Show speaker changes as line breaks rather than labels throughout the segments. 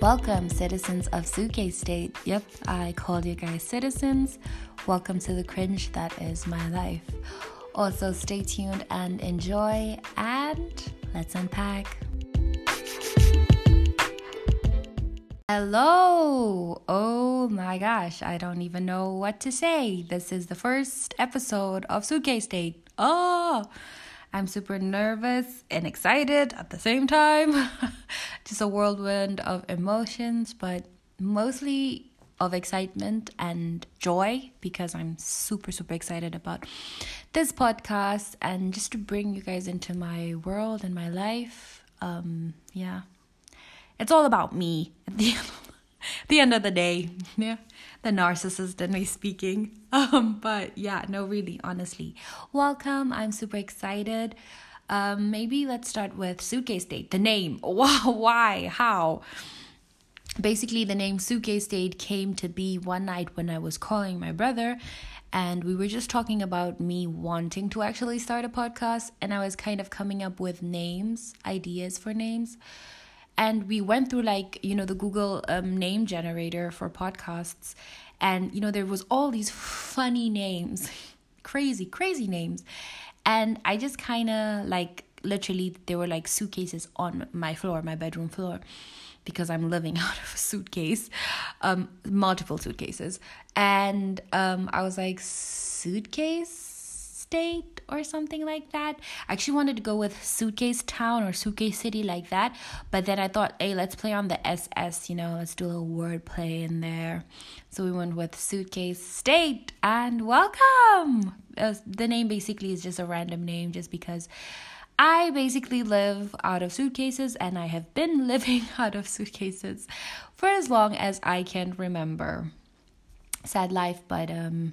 Welcome, citizens of Suitcase State. Yep, I called you guys citizens. Welcome to the cringe that is my life. Also, stay tuned and enjoy, and let's unpack. Hello! Oh my gosh, I don't even know what to say. This is the first episode of Suitcase State. Oh! I'm super nervous and excited at the same time. Just a whirlwind of emotions, but mostly of excitement and joy because I'm super, super excited about this podcast and just to bring you guys into my world and my life. Um, yeah, it's all about me at the end, the end of the day. Yeah the narcissist in me speaking. Um, but yeah, no, really, honestly. Welcome. I'm super excited. Um, maybe let's start with Suitcase State. The name. Wow, why? How? Basically, the name Suitcase State came to be one night when I was calling my brother, and we were just talking about me wanting to actually start a podcast, and I was kind of coming up with names, ideas for names and we went through like you know the google um, name generator for podcasts. And you know there was all these funny names crazy crazy names. And i just kind of like literally there were like suitcases on my floor my bedroom floor because i'm living out of a suitcase um multiple suitcases. And um i was like suitcase state or something like that. I actually wanted to go with suitcase town or suitcase city like that, but then I thought, hey, let's play on the SS, you know, let's do a little wordplay in there. So we went with suitcase state and welcome. Uh, the name basically is just a random name just because I basically live out of suitcases and I have been living out of suitcases for as long as I can remember. Sad life, but um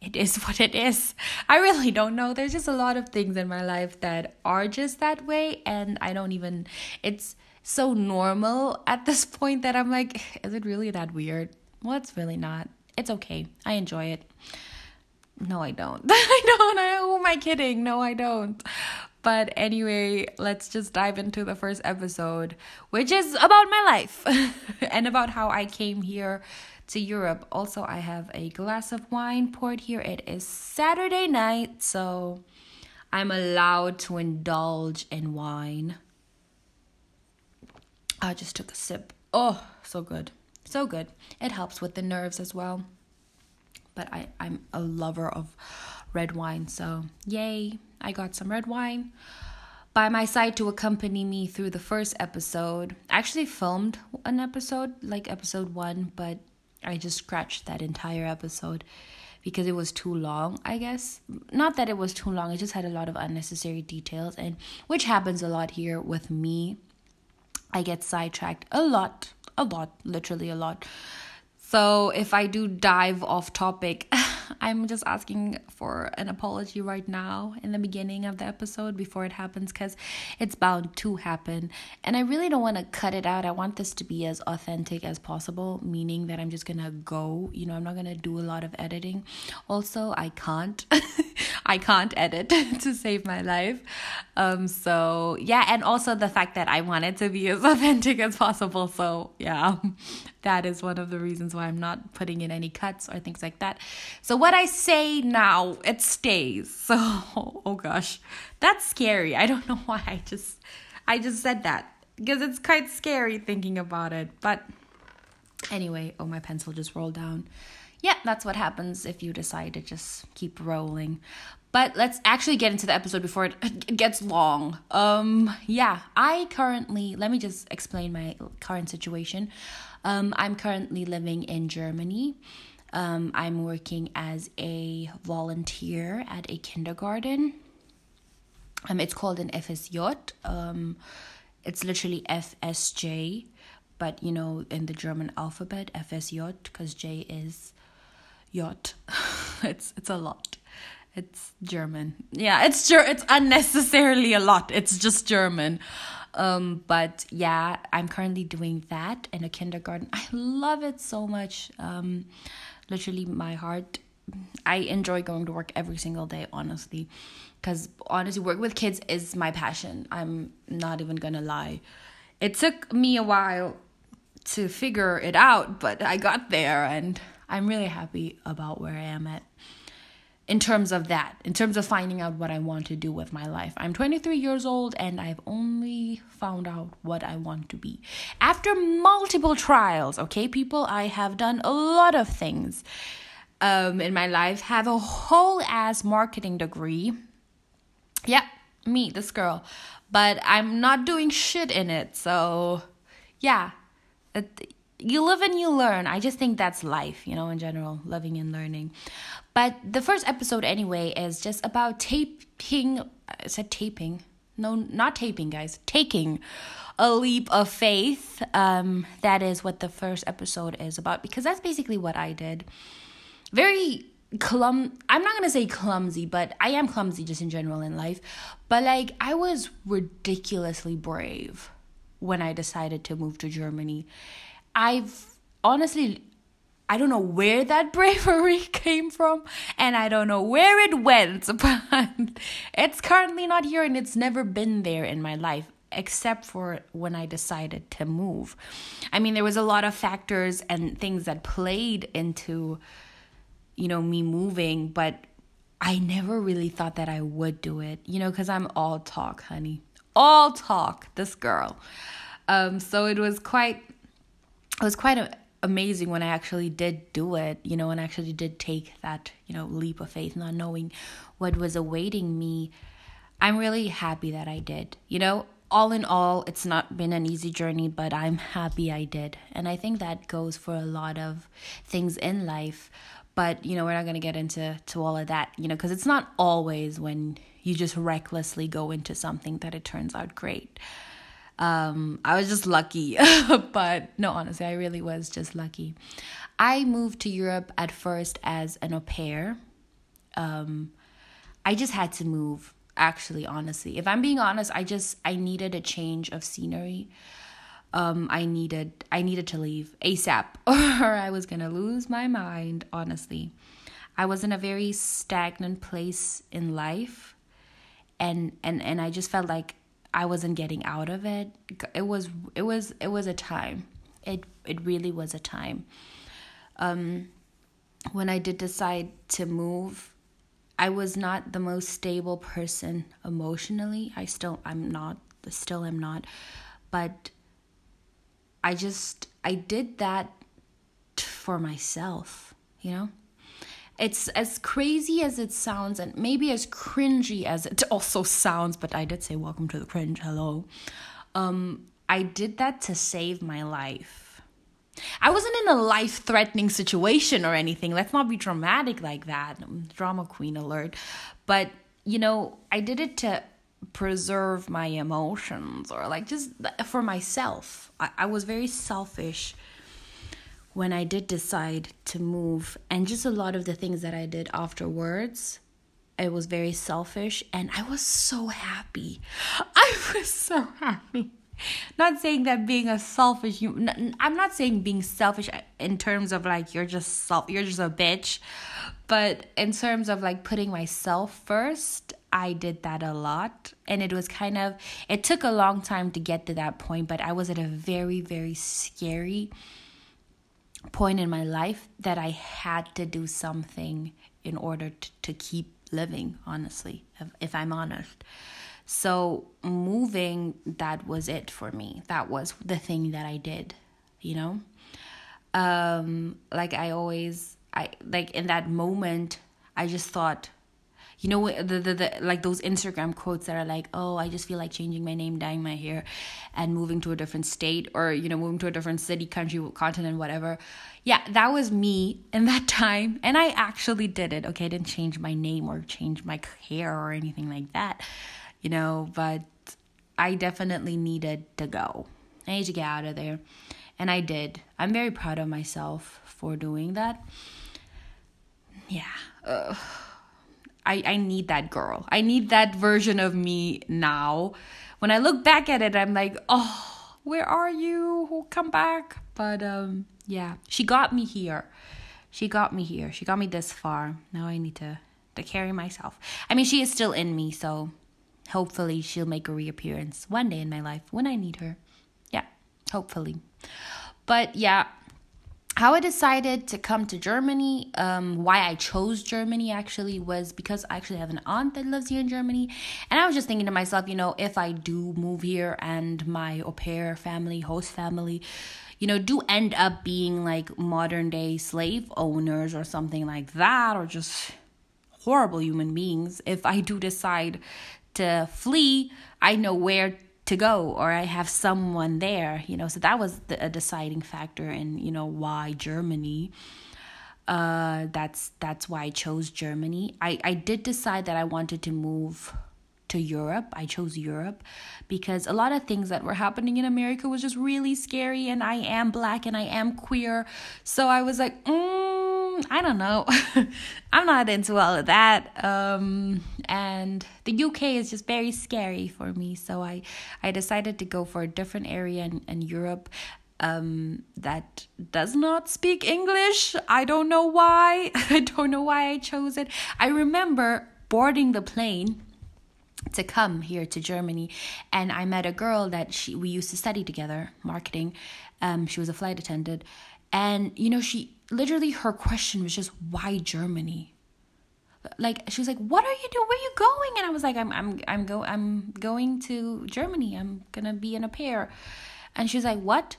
it is what it is. I really don't know. There's just a lot of things in my life that are just that way, and I don't even, it's so normal at this point that I'm like, is it really that weird? Well, it's really not. It's okay. I enjoy it. No, I don't. I don't. I, who am I kidding? No, I don't. But anyway, let's just dive into the first episode, which is about my life and about how I came here to Europe. Also, I have a glass of wine poured here. It is Saturday night, so I'm allowed to indulge in wine. I just took a sip. Oh, so good. So good. It helps with the nerves as well. But I, I'm a lover of red wine, so yay, I got some red wine by my side to accompany me through the first episode. I actually filmed an episode, like episode one, but I just scratched that entire episode because it was too long, I guess. Not that it was too long, it just had a lot of unnecessary details and which happens a lot here with me. I get sidetracked a lot, a lot, literally a lot. So if I do dive off topic, I'm just asking for an apology right now in the beginning of the episode before it happens because it's bound to happen. And I really don't want to cut it out. I want this to be as authentic as possible, meaning that I'm just going to go, you know, I'm not going to do a lot of editing. Also, I can't. I can't edit to save my life. Um so yeah, and also the fact that I want it to be as authentic as possible. So yeah. That is one of the reasons why I'm not putting in any cuts or things like that. So what I say now, it stays. So, oh gosh, that's scary. I don't know why I just I just said that because it's quite scary thinking about it. But anyway, oh my pencil just rolled down. Yeah, that's what happens if you decide to just keep rolling. But let's actually get into the episode before it gets long. Um yeah, I currently let me just explain my current situation. Um I'm currently living in Germany. Um, I'm working as a volunteer at a kindergarten. Um, it's called an FSJ. Um, it's literally FSJ, but you know, in the German alphabet, FSJ, because J is yacht. it's it's a lot. It's German. Yeah, it's it's unnecessarily a lot. It's just German. Um, but yeah, I'm currently doing that in a kindergarten. I love it so much. Um, literally my heart I enjoy going to work every single day, honestly. Because honestly, work with kids is my passion. I'm not even gonna lie. It took me a while to figure it out, but I got there and I'm really happy about where I am at in terms of that, in terms of finding out what I want to do with my life. I'm 23 years old and I've only found out what I want to be. After multiple trials, okay, people, I have done a lot of things um, in my life, have a whole ass marketing degree. Yep, me, this girl. But I'm not doing shit in it. So, yeah. It, you live and you learn. I just think that's life, you know, in general, living and learning. But the first episode, anyway, is just about taping. I said taping. No, not taping, guys. Taking a leap of faith. Um, that is what the first episode is about because that's basically what I did. Very clum I'm not gonna say clumsy, but I am clumsy just in general in life. But like I was ridiculously brave when I decided to move to Germany. I've honestly I don't know where that bravery came from and I don't know where it went, but it's currently not here and it's never been there in my life except for when I decided to move. I mean, there was a lot of factors and things that played into you know me moving, but I never really thought that I would do it, you know, cuz I'm all talk, honey. All talk, this girl. Um so it was quite it was quite a, amazing when I actually did do it, you know, and actually did take that, you know, leap of faith, not knowing what was awaiting me. I'm really happy that I did. You know, all in all, it's not been an easy journey, but I'm happy I did. And I think that goes for a lot of things in life. But, you know, we're not going to get into to all of that, you know, because it's not always when you just recklessly go into something that it turns out great. Um, I was just lucky. but no, honestly, I really was just lucky. I moved to Europe at first as an au pair. Um, I just had to move, actually, honestly. If I'm being honest, I just I needed a change of scenery. Um, I needed I needed to leave ASAP or I was gonna lose my mind, honestly. I was in a very stagnant place in life and and and I just felt like I wasn't getting out of it. It was it was it was a time. It it really was a time. Um when I did decide to move, I was not the most stable person emotionally. I still I'm not still am not. But I just I did that for myself, you know? It's as crazy as it sounds and maybe as cringy as it also sounds but i did say welcome to the cringe hello. Um i did that to save my life. I wasn't in a life threatening situation or anything. Let's not be dramatic like that. Drama queen alert. But you know i did it to preserve my emotions or like just for myself. I, I was very selfish when I did decide to move, and just a lot of the things that I did afterwards, it was very selfish, and I was so happy. I was so happy. Not saying that being a selfish, you, I'm not saying being selfish in terms of like you're just self, you're just a bitch, but in terms of like putting myself first, I did that a lot. And it was kind of, it took a long time to get to that point, but I was at a very, very scary point in my life that I had to do something in order to, to keep living, honestly, if, if I'm honest. So, moving, that was it for me. That was the thing that I did, you know? Um, like I always, I like in that moment, I just thought, you know the, the, the like those instagram quotes that are like oh i just feel like changing my name dyeing my hair and moving to a different state or you know moving to a different city country continent whatever. Yeah that was me in that time and i actually did it okay? I didn't change my name or change my hair or anything like that you know? But i definitely needed to go. I need to get out of there and i did. I'm very proud of myself for doing that. Yeah. Ugh I, I need that girl. I need that version of me now. When I look back at it, I'm like, oh, where are you? Come back. But um, yeah, she got me here. She got me here. She got me this far. Now I need to to carry myself. I mean, she is still in me, so hopefully she'll make a reappearance one day in my life when I need her. Yeah, hopefully. But yeah, how I decided to come to Germany, um, why I chose Germany actually was because I actually have an aunt that lives here in Germany. And I was just thinking to myself, you know, if I do move here and my au pair family, host family, you know, do end up being like modern day slave owners or something like that, or just horrible human beings, if I do decide to flee, I know where to go or I have someone there, you know. So that was the, a deciding factor in, you know, why Germany. Uh, that's that's why I chose Germany. I I did decide that I wanted to move to Europe. I chose Europe because a lot of things that were happening in America was just really scary and I am black and I am queer. So I was like, mm, I don't know. I'm not into all of that. Um, and the UK is just very scary for me. So I, I decided to go for a different area in, in Europe um, that does not speak English. I don't know why. I don't know why I chose it. I remember boarding the plane to come here to Germany and I met a girl that she we used to study together marketing um she was a flight attendant and you know she literally her question was just why Germany? Like she was like what are you doing? Where are you going? And I was like I'm I'm I'm go I'm going to Germany. I'm to be in a pair. And she's like what?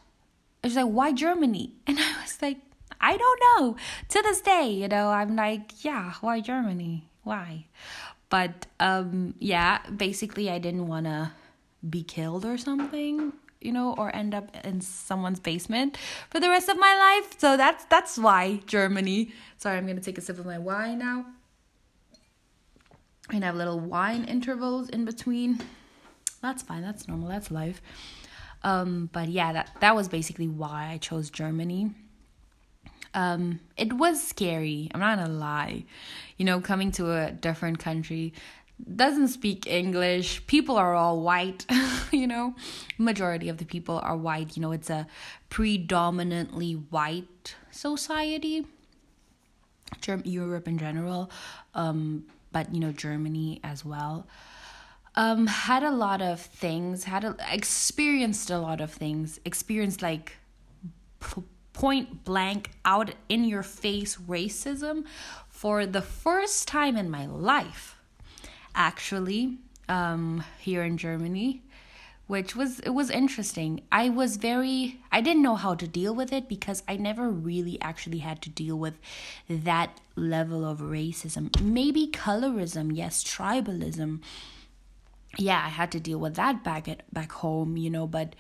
She's like why Germany? And I was like I don't know. To this day you know I'm like yeah why Germany? Why? But um, yeah, basically, I didn't want to be killed or something you know or end up in someone's basement for the rest of my life. So that's that's why germany. Sorry i'm gonna take a sip of my wine now. And have little wine intervals in between. That's fine that's normal that's life. Um but yeah that that was basically why i chose germany. Um, it was scary. I'm not gonna lie. You know, coming to a different country doesn't speak English. People are all white, you know. Majority of the people are white. You know, it's a predominantly white society. Germ- Europe in general, um, but you know Germany as well. Um, had a lot of things. Had a, experienced a lot of things. Experienced like point blank, out in your face racism for the first time in my life, actually, um, here in Germany which was it was interesting. I was very I didn't know how to deal with it because I never really actually had to deal with that level of racism. Maybe colorism, yes, tribalism. Yeah, I had to deal with that back at back home, you know, but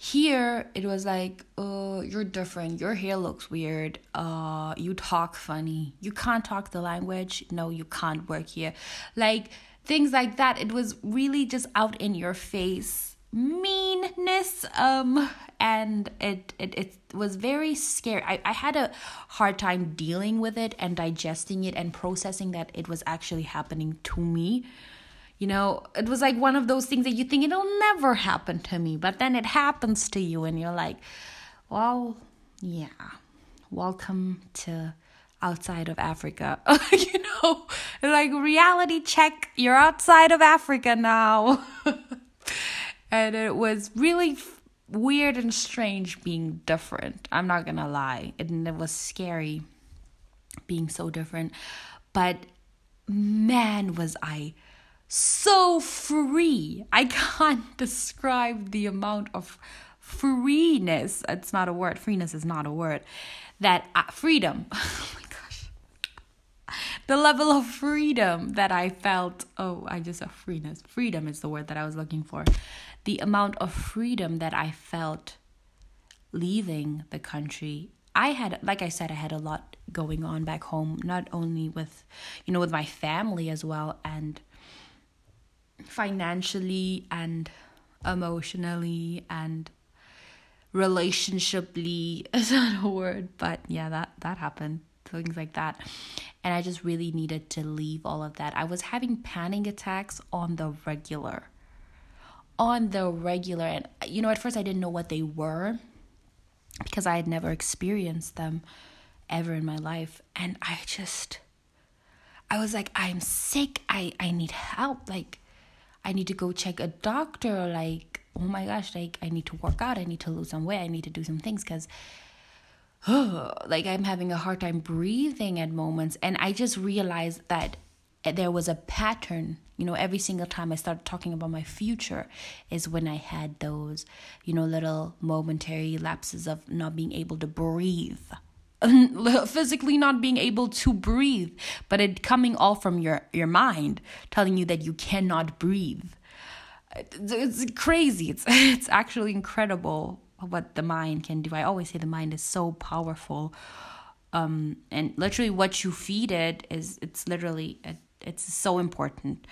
here it was like oh you're different. Your hair looks weird. Uh you talk funny. You can't talk the language. No you can't work here. Like things like that. It was really just out in your face meanness um and it it, it was very scary. I, I had a hard time dealing with it and digesting it and processing that it was actually happening to me you know, it was like one of those things that you think it'll never happen to me, but then it happens to you, and you're like, well, yeah, welcome to outside of Africa. you know, like reality check, you're outside of Africa now. and it was really f- weird and strange being different. I'm not gonna lie. And it was scary being so different. But man, was I so free. I can't describe the amount of freeness. It's not a word. Freeness is not a word. That uh, freedom. Oh my gosh. The level of freedom that I felt. Oh, I just said freeness. Freedom is the word that I was looking for. The amount of freedom that I felt leaving the country I had, like I said, I had a lot going on back home, not only with, you know, with my family as well, and financially and emotionally and relationshiply is not a word? But yeah that that happened things like that. And i just really needed to leave all of that. I was having panic attacks on the regular on the regular. And uh, you know at first i didn't know what they were because i had never experienced them ever in my life. And i just i was like i'm sick. I i need help. Like I need to go check a doctor. Like, oh my gosh, like I need to work out, I need to lose some weight, I need to do some things because oh, like I'm having a hard time breathing at moments. And I just realized that there was a pattern you know every single time i started talking about my future is when i had those you know little momentary lapses of not being able to breathe physically not being able to breathe but it coming all from your your mind telling you that you cannot breathe. It's crazy. It's it's actually incredible what the mind can do. I always say the mind is so powerful. Um and literally what you feed it is it's literally a it's so important.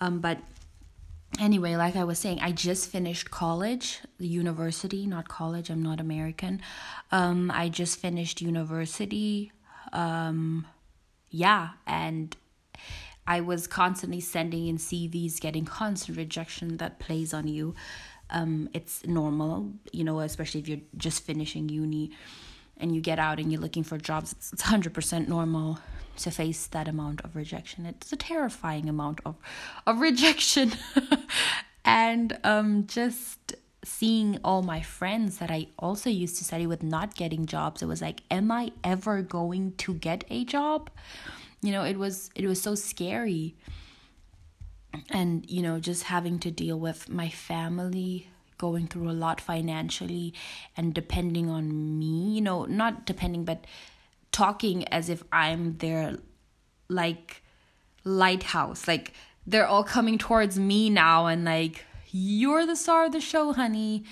Um, but anyway, like I was saying, I just finished college, the university, not college. I'm not American. Um, I just finished university. Um, yeah, and I was constantly sending in CVs, getting constant rejection that plays on you. Um, it's normal, you know, especially if you're just finishing uni and you get out and you're looking for jobs. It's, it's 100% normal to face that amount of rejection. It's a terrifying amount of of rejection. and um just seeing all my friends that I also used to study with not getting jobs, it was like, am I ever going to get a job? You know, it was it was so scary. And, you know, just having to deal with my family going through a lot financially and depending on me, you know, not depending but talking as if I'm their like lighthouse. Like they're all coming towards me now and like you're the star of the show, honey.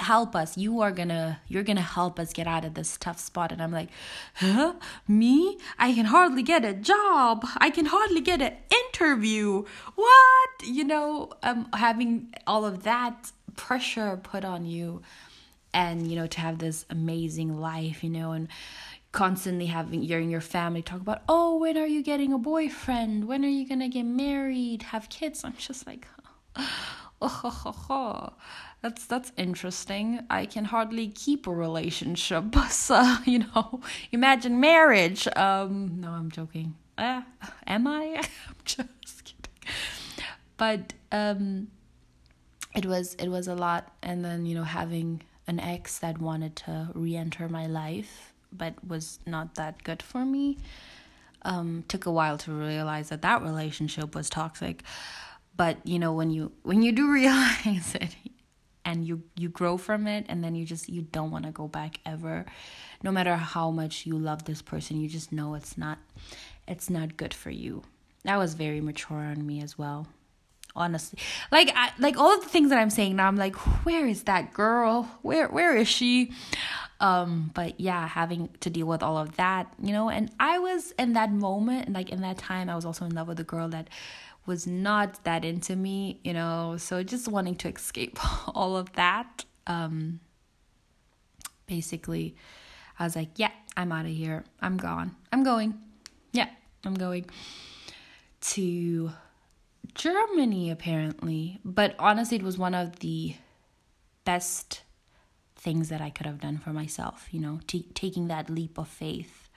help us. You are gonna you're gonna help us get out of this tough spot. And I'm like, huh? Me? I can hardly get a job. I can hardly get an interview. What? You know, um, having all of that pressure put on you, and you know to have this amazing life, you know, and constantly having hearing your family talk about oh when are you getting a boyfriend? When are you gonna get married? Have kids? I'm just like oh, that's that's interesting. I can hardly keep a relationship. So you know imagine marriage. Um no i'm joking. Uh, am i? I'm just kidding. But um it was it was a lot. And then you know having an ex that wanted to re-enter my life but was not that good for me. Um, took a while to realize that that relationship was toxic, but you know when you when you do realize it and you you grow from it and then you just you don't want to go back ever. No matter how much you love this person you just know it's not it's not good for you. That was very mature on me as well honestly. Like I, like all of the things that i'm saying now i'm like where is that girl? Where where is she? Um but yeah having to deal with all of that you know and i was in that moment like in that time i was also in love with a girl that was not that into me you know so just wanting to escape all of that um basically i was like yeah i'm out of here. I'm gone. I'm going. Yeah i'm going to Germany, apparently. But honestly, it was one of the best things that I could have done for myself, you know, t- taking that leap of faith,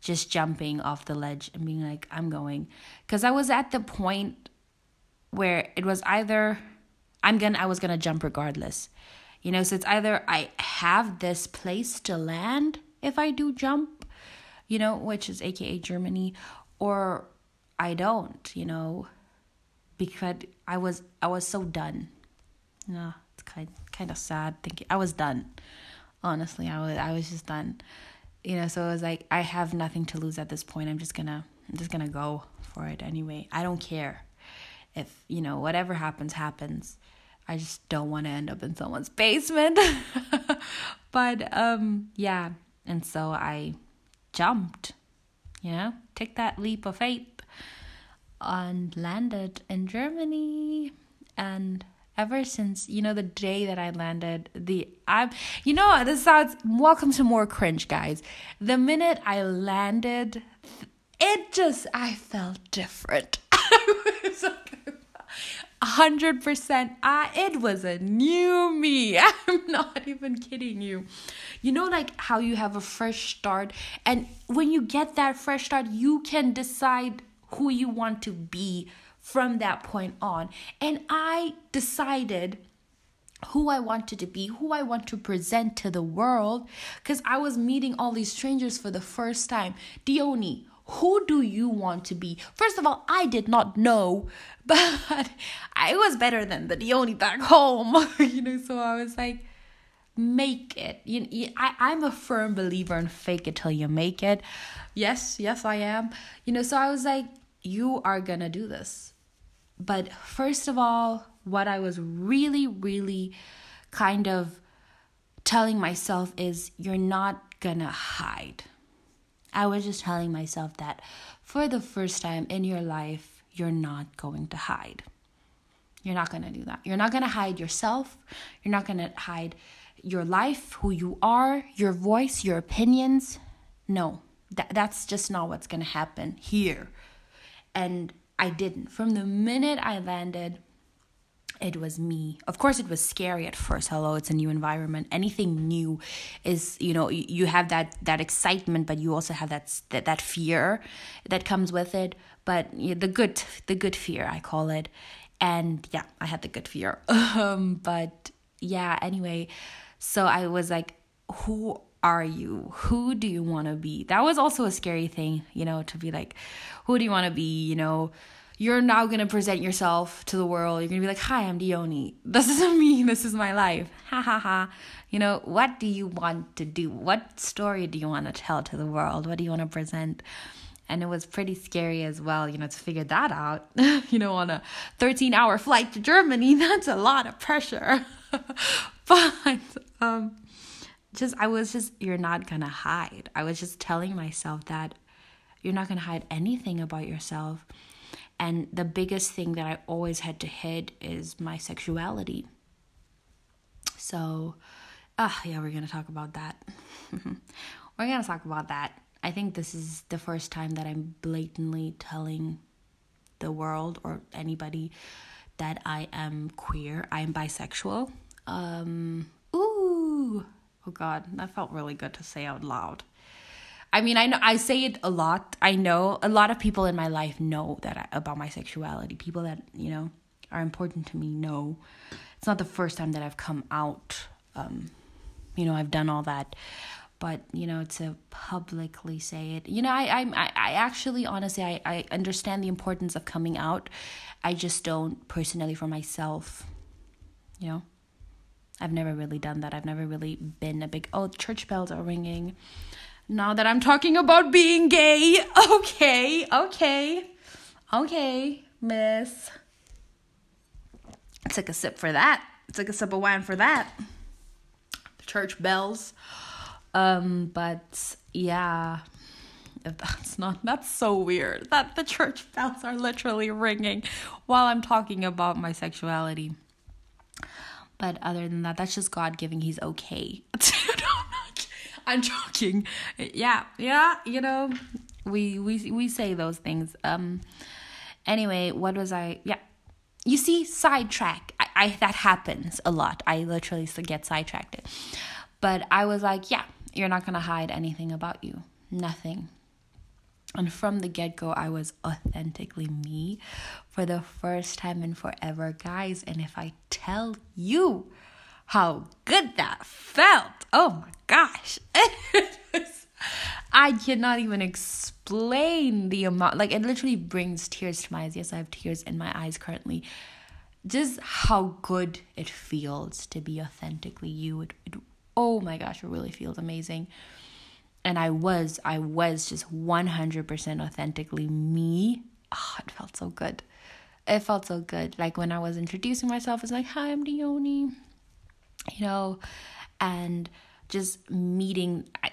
just jumping off the ledge and being like, I'm going. Because I was at the point where it was either I'm gonna, I was gonna jump regardless, you know, so it's either I have this place to land if I do jump, you know, which is AKA Germany, or I don't, you know because I was I was so done. Yeah, it's kind kind of sad thinking I was done. Honestly, I was I was just done. You know, so it was like I have nothing to lose at this point. I'm just gonna I'm just gonna go for it anyway. I don't care if you know whatever happens happens. I just don't want to end up in someone's basement. but um yeah, and so I jumped. You know, take that leap of faith and landed in Germany. And ever since, you know, the day that I landed, the I'm you know, this sounds welcome to more cringe, guys. The minute I landed, it just I felt different. Hundred percent. I it was a new me. I'm not even kidding you. You know, like how you have a fresh start, and when you get that fresh start, you can decide who you want to be from that point on. And I decided who I wanted to be, who I want to present to the world, because I was meeting all these strangers for the first time. Dione, who do you want to be? First of all, I did not know, but I was better than the Dione back home, you know, so I was like, make it. You, you, I, I'm a firm believer in fake it till you make it. Yes, yes, I am. You know, so I was like, you are gonna do this. But first of all, what I was really, really kind of telling myself is, you're not gonna hide. I was just telling myself that for the first time in your life, you're not going to hide. You're not to do that. You're not to hide yourself. You're not to hide your life, who you are, your voice, your opinions. No, that, that's just not what's going to happen here. And I didn't. From the minute I landed, it was me. Of course, it was scary at first. Hello, it's a new environment. Anything new is, you know, you have that that excitement, but you also have that that, that fear that comes with it. But the good, the good fear, I call it. And yeah, I had the good fear. um, but yeah, anyway, so I was like, who are you? Who do you want to be? That was also a scary thing, you know, to be like, who do you want to be? You know, you're now going to present yourself to the world. You're going to be like, hi, I'm Dione. This isn't me. This is my life. Ha ha ha. You know, what do you want to do? What story do you want to tell to the world? What do you want to present? And it was pretty scary as well, you know, to figure that out. you know, on a 13 hour flight to Germany, that's a lot of pressure. but, um, just, I was just, you're not gonna hide. I was just telling myself that you're not gonna hide anything about yourself and the biggest thing that I always had to hide is my sexuality. So, ah, uh, yeah, we're gonna talk about that. we're gonna talk about that. I think this is the first time that I'm blatantly telling the world or anybody that I am queer. I am bisexual. Um, ooh, oh God, that felt really good to say out loud. I mean, I know I say it a lot. I know a lot of people in my life know that I, about my sexuality. People that you know are important to me know. It's not the first time that I've come out. Um, you know, I've done all that, but you know, to publicly say it, you know, I I I actually honestly I I understand the importance of coming out. I just don't personally for myself. You know. I've never really done that. I've never really been a big oh church bells are ringing now that I'm talking about being gay, okay, okay, okay, miss. Took a sip for that. Took a sip of wine for that. Church bells. Um, but yeah, that's not that's so weird that the church bells are literally ringing while I'm talking about my sexuality. But other than that, that's just God giving He's okay. I'm joking. Yeah, yeah, you know, we we we say those things. Um anyway, what was I yeah. You see, sidetrack. I, I that happens a lot. I literally get sidetracked. But I was like, yeah, you're not gonna hide anything about you. Nothing. And from the get go, I was authentically me for the first time in forever, guys. And if I tell you, how good that felt. Oh my gosh. I cannot even explain the amount. Like, it literally brings tears to my eyes. Yes, I have tears in my eyes currently. Just how good it feels to be authentically you. It, it, oh my gosh, it really feels amazing. And I was, I was just 100% authentically me. Oh, it felt so good. It felt so good. Like when I was introducing myself, it's like, hi, I'm Dione you know, and just meeting. I,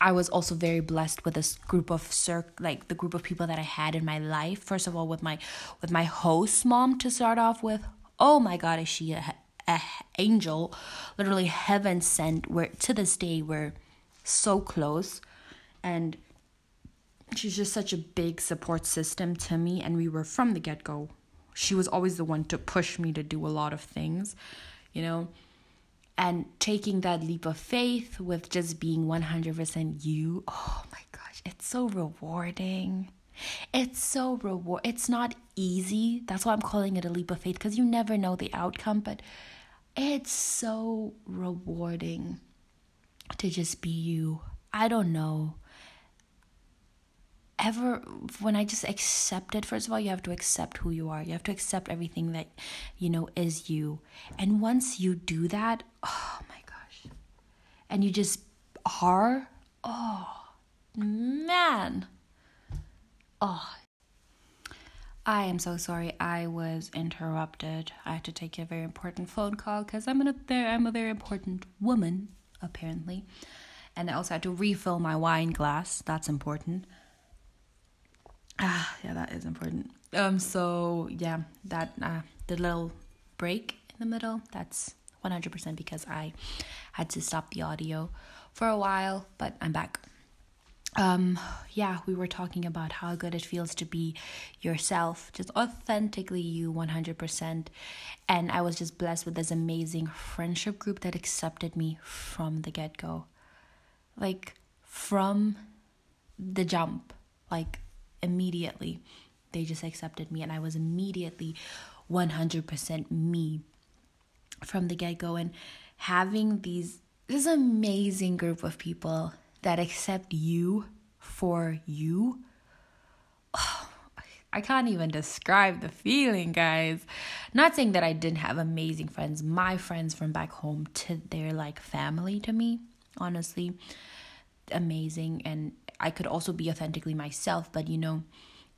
I was also very blessed with this group of circ like the group of people that I had in my life. First of all, with my with my host mom to start off with. Oh my God, is she a, a angel? Literally heaven sent. Where to this day we're so close, and she's just such a big support system to me. And we were from the get go. She was always the one to push me to do a lot of things, you know? And taking that leap of faith with just being 100% you oh my gosh it's so rewarding. It's so reward it's not easy. That's why i'm calling it a leap of faith because you never know the outcome but it's so rewarding to just be you. I don't know. Ever, when I just accepted, first of all, you have to accept who you are. You have to accept everything that, you know, is you. And once you do that, oh my gosh. And you just are, oh man. Oh, I am so sorry. I was interrupted. I had to take a very important phone call because I'm a very, I'm a very important woman apparently, and I also had to refill my wine glass. That's important. Ah, yeah, that is important. Um, so yeah, that uh, the little break in the middle. That's one hundred percent because I had to stop the audio for a while, but I'm back um yeah we were talking about how good it feels to be yourself just authentically you 100% and i was just blessed with this amazing friendship group that accepted me from the get-go. Like from the jump like immediately they just accepted me and i was immediately 100% me from the get-go. And having these this amazing group of people that accept you for you. Oh, I can't even describe the feeling, guys. Not saying that I didn't have amazing friends. My friends from back home to they're like family to me, honestly. Amazing and I could also be authentically myself, but you know,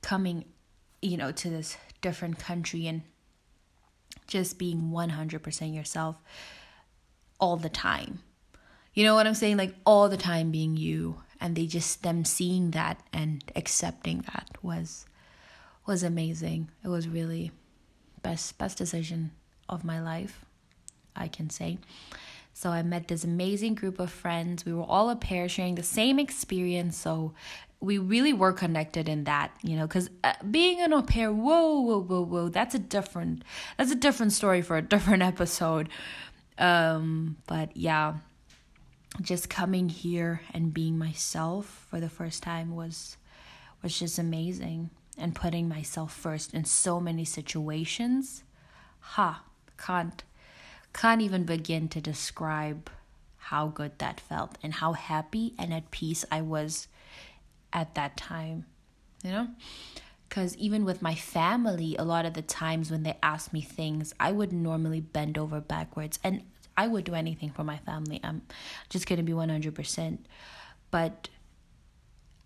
coming, you know, to this different country and just being 100% yourself all the time you know what I'm saying? Like all the time being you and they just them seeing that and accepting that was was amazing. It was really best best decision of my life, I can say. So I met this amazing group of friends. We were all au pair sharing the same experience. So we really were connected in that, you know, because uh, being an au pair, whoa, whoa, whoa, whoa, that's a different, that's a different story for a different episode. Um, but yeah, just coming here and being myself for the first time was was just amazing. And putting myself first in so many situations ha can't can't even begin to describe how good that felt and how happy and at peace I was at that time you know? Because even with my family a lot of the times when they ask me things i would normally bend over backwards and I would do anything for my family. I'm just going to be 100%. But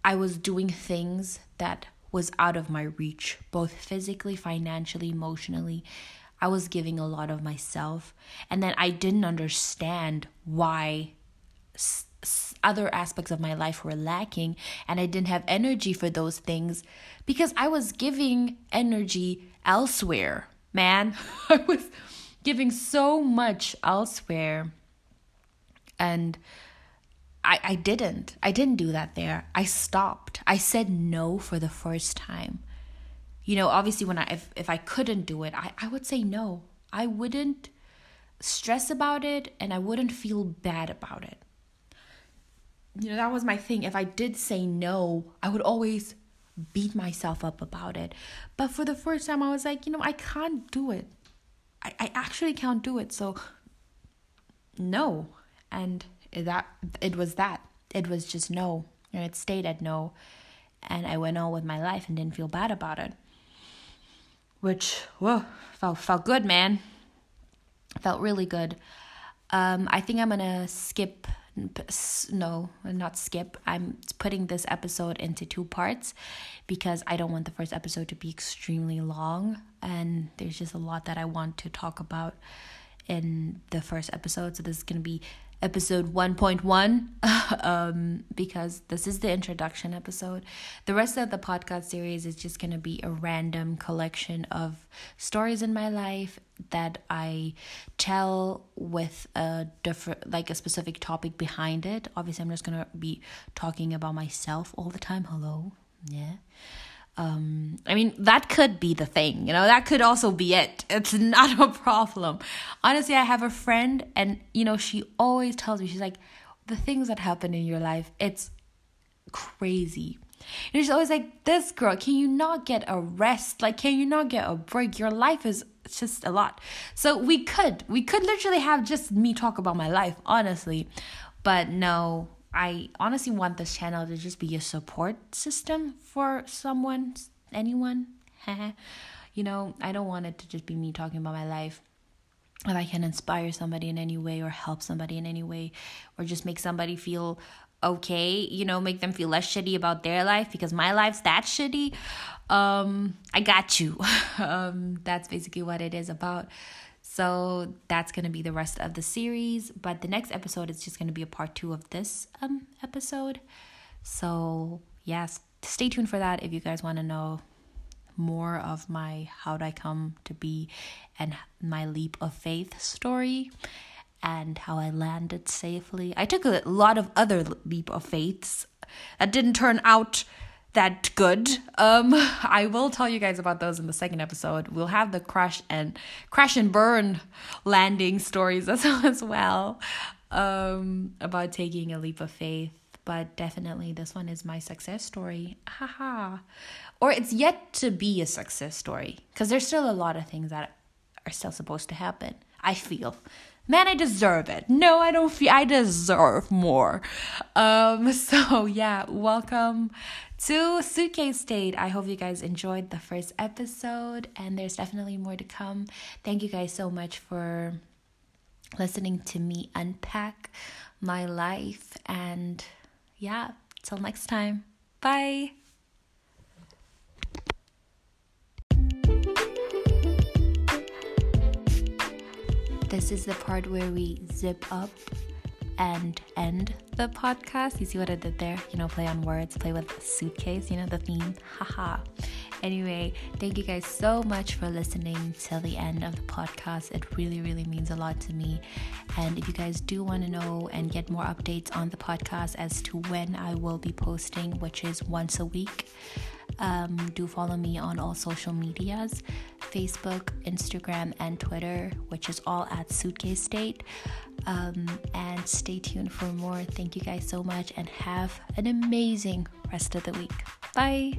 I was doing things that was out of my reach, both physically, financially, emotionally. I was giving a lot of myself. And then I didn't understand why s- s- other aspects of my life were lacking. And I didn't have energy for those things because I was giving energy elsewhere, man. I was giving so much elsewhere. And I, I didn't. I didn't do that there. I stopped. I said no for the first time. You know obviously when i if, if i couldn't do it I, I would say no. I wouldn't stress about it and i wouldn't feel bad about it. You know that was my thing. If i did say no i would always beat myself up about it. But for the first time i was like you know i can't do it I, I actually can't do it. So no. And that it was that. It was just no. And it stayed at no. And I went on with my life and didn't feel bad about it. Which whoa felt felt good, man. Felt really good. Um, I think I'm gonna skip no, not skip. I'm putting this episode into two parts because I don't want the first episode to be extremely long and there's just a lot that I want to talk about in the first episode. So this is going to be episode 1.1 um, because this is the introduction episode. The rest of the podcast series is just going to be a random collection of stories in my life that I tell with a different, like a specific topic behind it. Obviously, I'm just to be talking about myself all the time. Hello. Yeah. Um i mean that could be the thing you know? That could also be it. It's not a problem. Honestly i have a friend and you know she always tells me she's like the things that happen in your life it's crazy. And she's always like this girl can you not get a rest? Like can you not get a break? Your life is it's just a lot. So we could we could literally have just me talk about my life, honestly. But no, I honestly want this channel to just be a support system for someone, anyone. you know, I don't want it to just be me talking about my life. If I can inspire somebody in any way or help somebody in any way or just make somebody feel okay, you know, make them feel less shitty about their life because my life's that shitty. Um, I got you. um, that's basically what it is about. So that's going to be the rest of the series, but the next episode is just going to be a part 2 of this um episode. So, yes, stay tuned for that if you guys want to know more of my how did I come to be and my leap of faith story and how I landed safely. I took a lot of other leap of faiths that didn't turn out that good. Um, I will tell you guys about those in the second episode. We'll have the crash and crash and burn landing stories as, as well um, about taking a leap of faith. But definitely, this one is my success story. Haha. Or it's yet to be a success story because there's still a lot of things that are still supposed to happen. I feel man, I deserve it. No, I don't feel I deserve more. Um, so yeah, welcome to Suitcase State. I hope you guys enjoyed the first episode, and there's definitely more to come. Thank you guys so much for listening to me unpack my life, and yeah, till next time. Bye. This is the part where we zip up and end the podcast. You see what I did there? You know, play on words, play with suitcase, you know, the theme. Haha. Anyway, thank you guys so much for listening till the end of the podcast. It really, really means a lot to me. And if you guys do want to know and get more updates on the podcast as to when I will be posting, which is once a week, um, do follow me on all social medias Facebook, Instagram, and Twitter, which is all at Suitcase State. Um, and stay tuned for more. Thank you guys so much and have an amazing rest of the week. Bye.